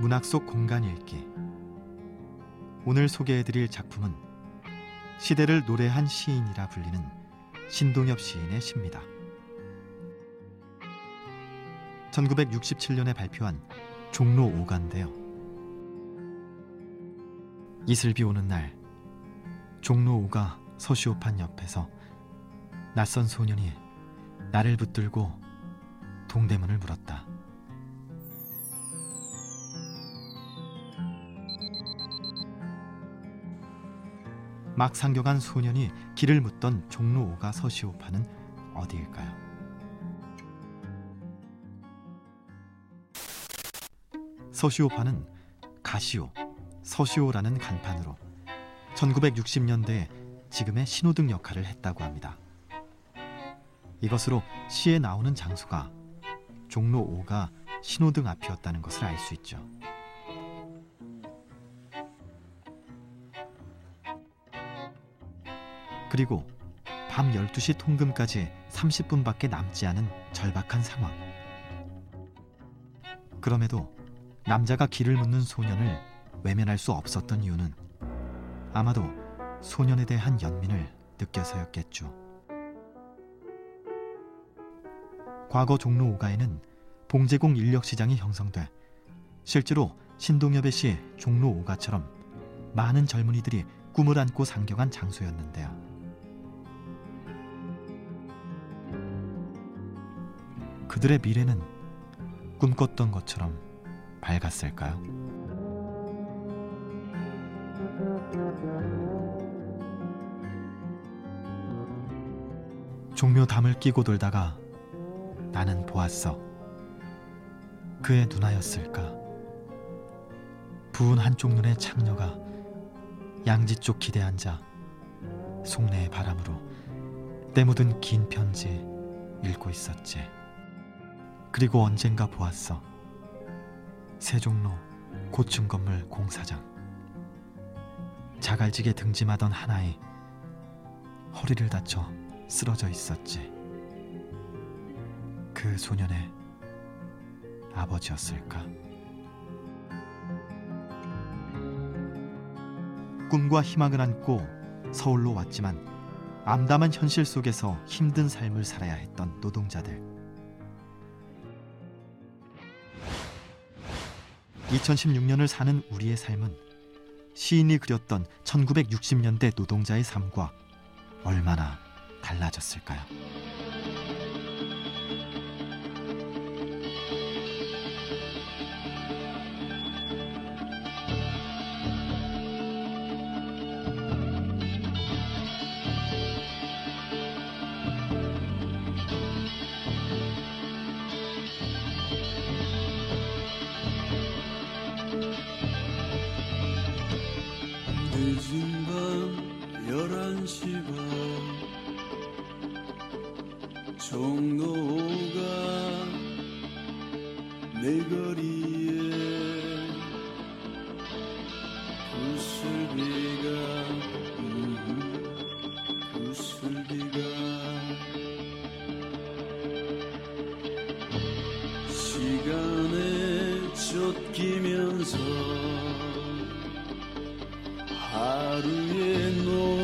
문학 속 공간 읽기 오늘 소개해드릴 작품은 시대를 노래한 시인이라 불리는 신동엽 시인의 시입니다. 1967년에 발표한 종로 5가인데요. 이슬비 오는 날 종로 5가 서시오판 옆에서 낯선 소년이 나를 붙들고 동대문을 물었다. 막 상경한 소년이 길을 묻던 종로 5가 서시오판은 어디일까요? 서시오판은 가시오, 서시오라는 간판으로 1960년대에 지금의 신호등 역할을 했다고 합니다. 이것으로 시에 나오는 장소가 종로 5가 신호등 앞이었다는 것을 알 수 있죠. 그리고 밤 12시 통금까지 30분밖에 남지 않은 절박한 상황. 그럼에도 남자가 길을 묻는 소년을 외면할 수 없었던 이유는 아마도 소년에 대한 연민을 느껴서였겠죠. 과거 종로 5가에는 봉제공 인력시장이 형성돼 실제로 신동엽의 시 종로 5가처럼 많은 젊은이들이 꿈을 안고 상경한 장소였는데요. 그들의 미래는 꿈꿨던 것처럼 밝았을까요? 종묘담을 끼고 돌다가 나는 보았어. 그의 누나였을까? 부은 한쪽 눈의 창녀가 양지 쪽 기대 앉아 속내의 바람으로 때 묻은 긴 편지 읽고 있었지. 그리고 언젠가 보았어. 세종로 고층 건물 공사장. 자갈지게 등짐하던 하나이 허리를 다쳐 쓰러져 있었지. 그 소년의 아버지였을까? 꿈과 희망을 안고 서울로 왔지만 암담한 현실 속에서 힘든 삶을 살아야 했던 노동자들. 2016년을 사는 우리의 삶은 시인이 그렸던 1960년대 노동자의 삶과 얼마나 달라졌을까요? 시반 종로가 내 거리에 구슬비가 음, 구슬비가 시간에 쫓기면서 하루의 노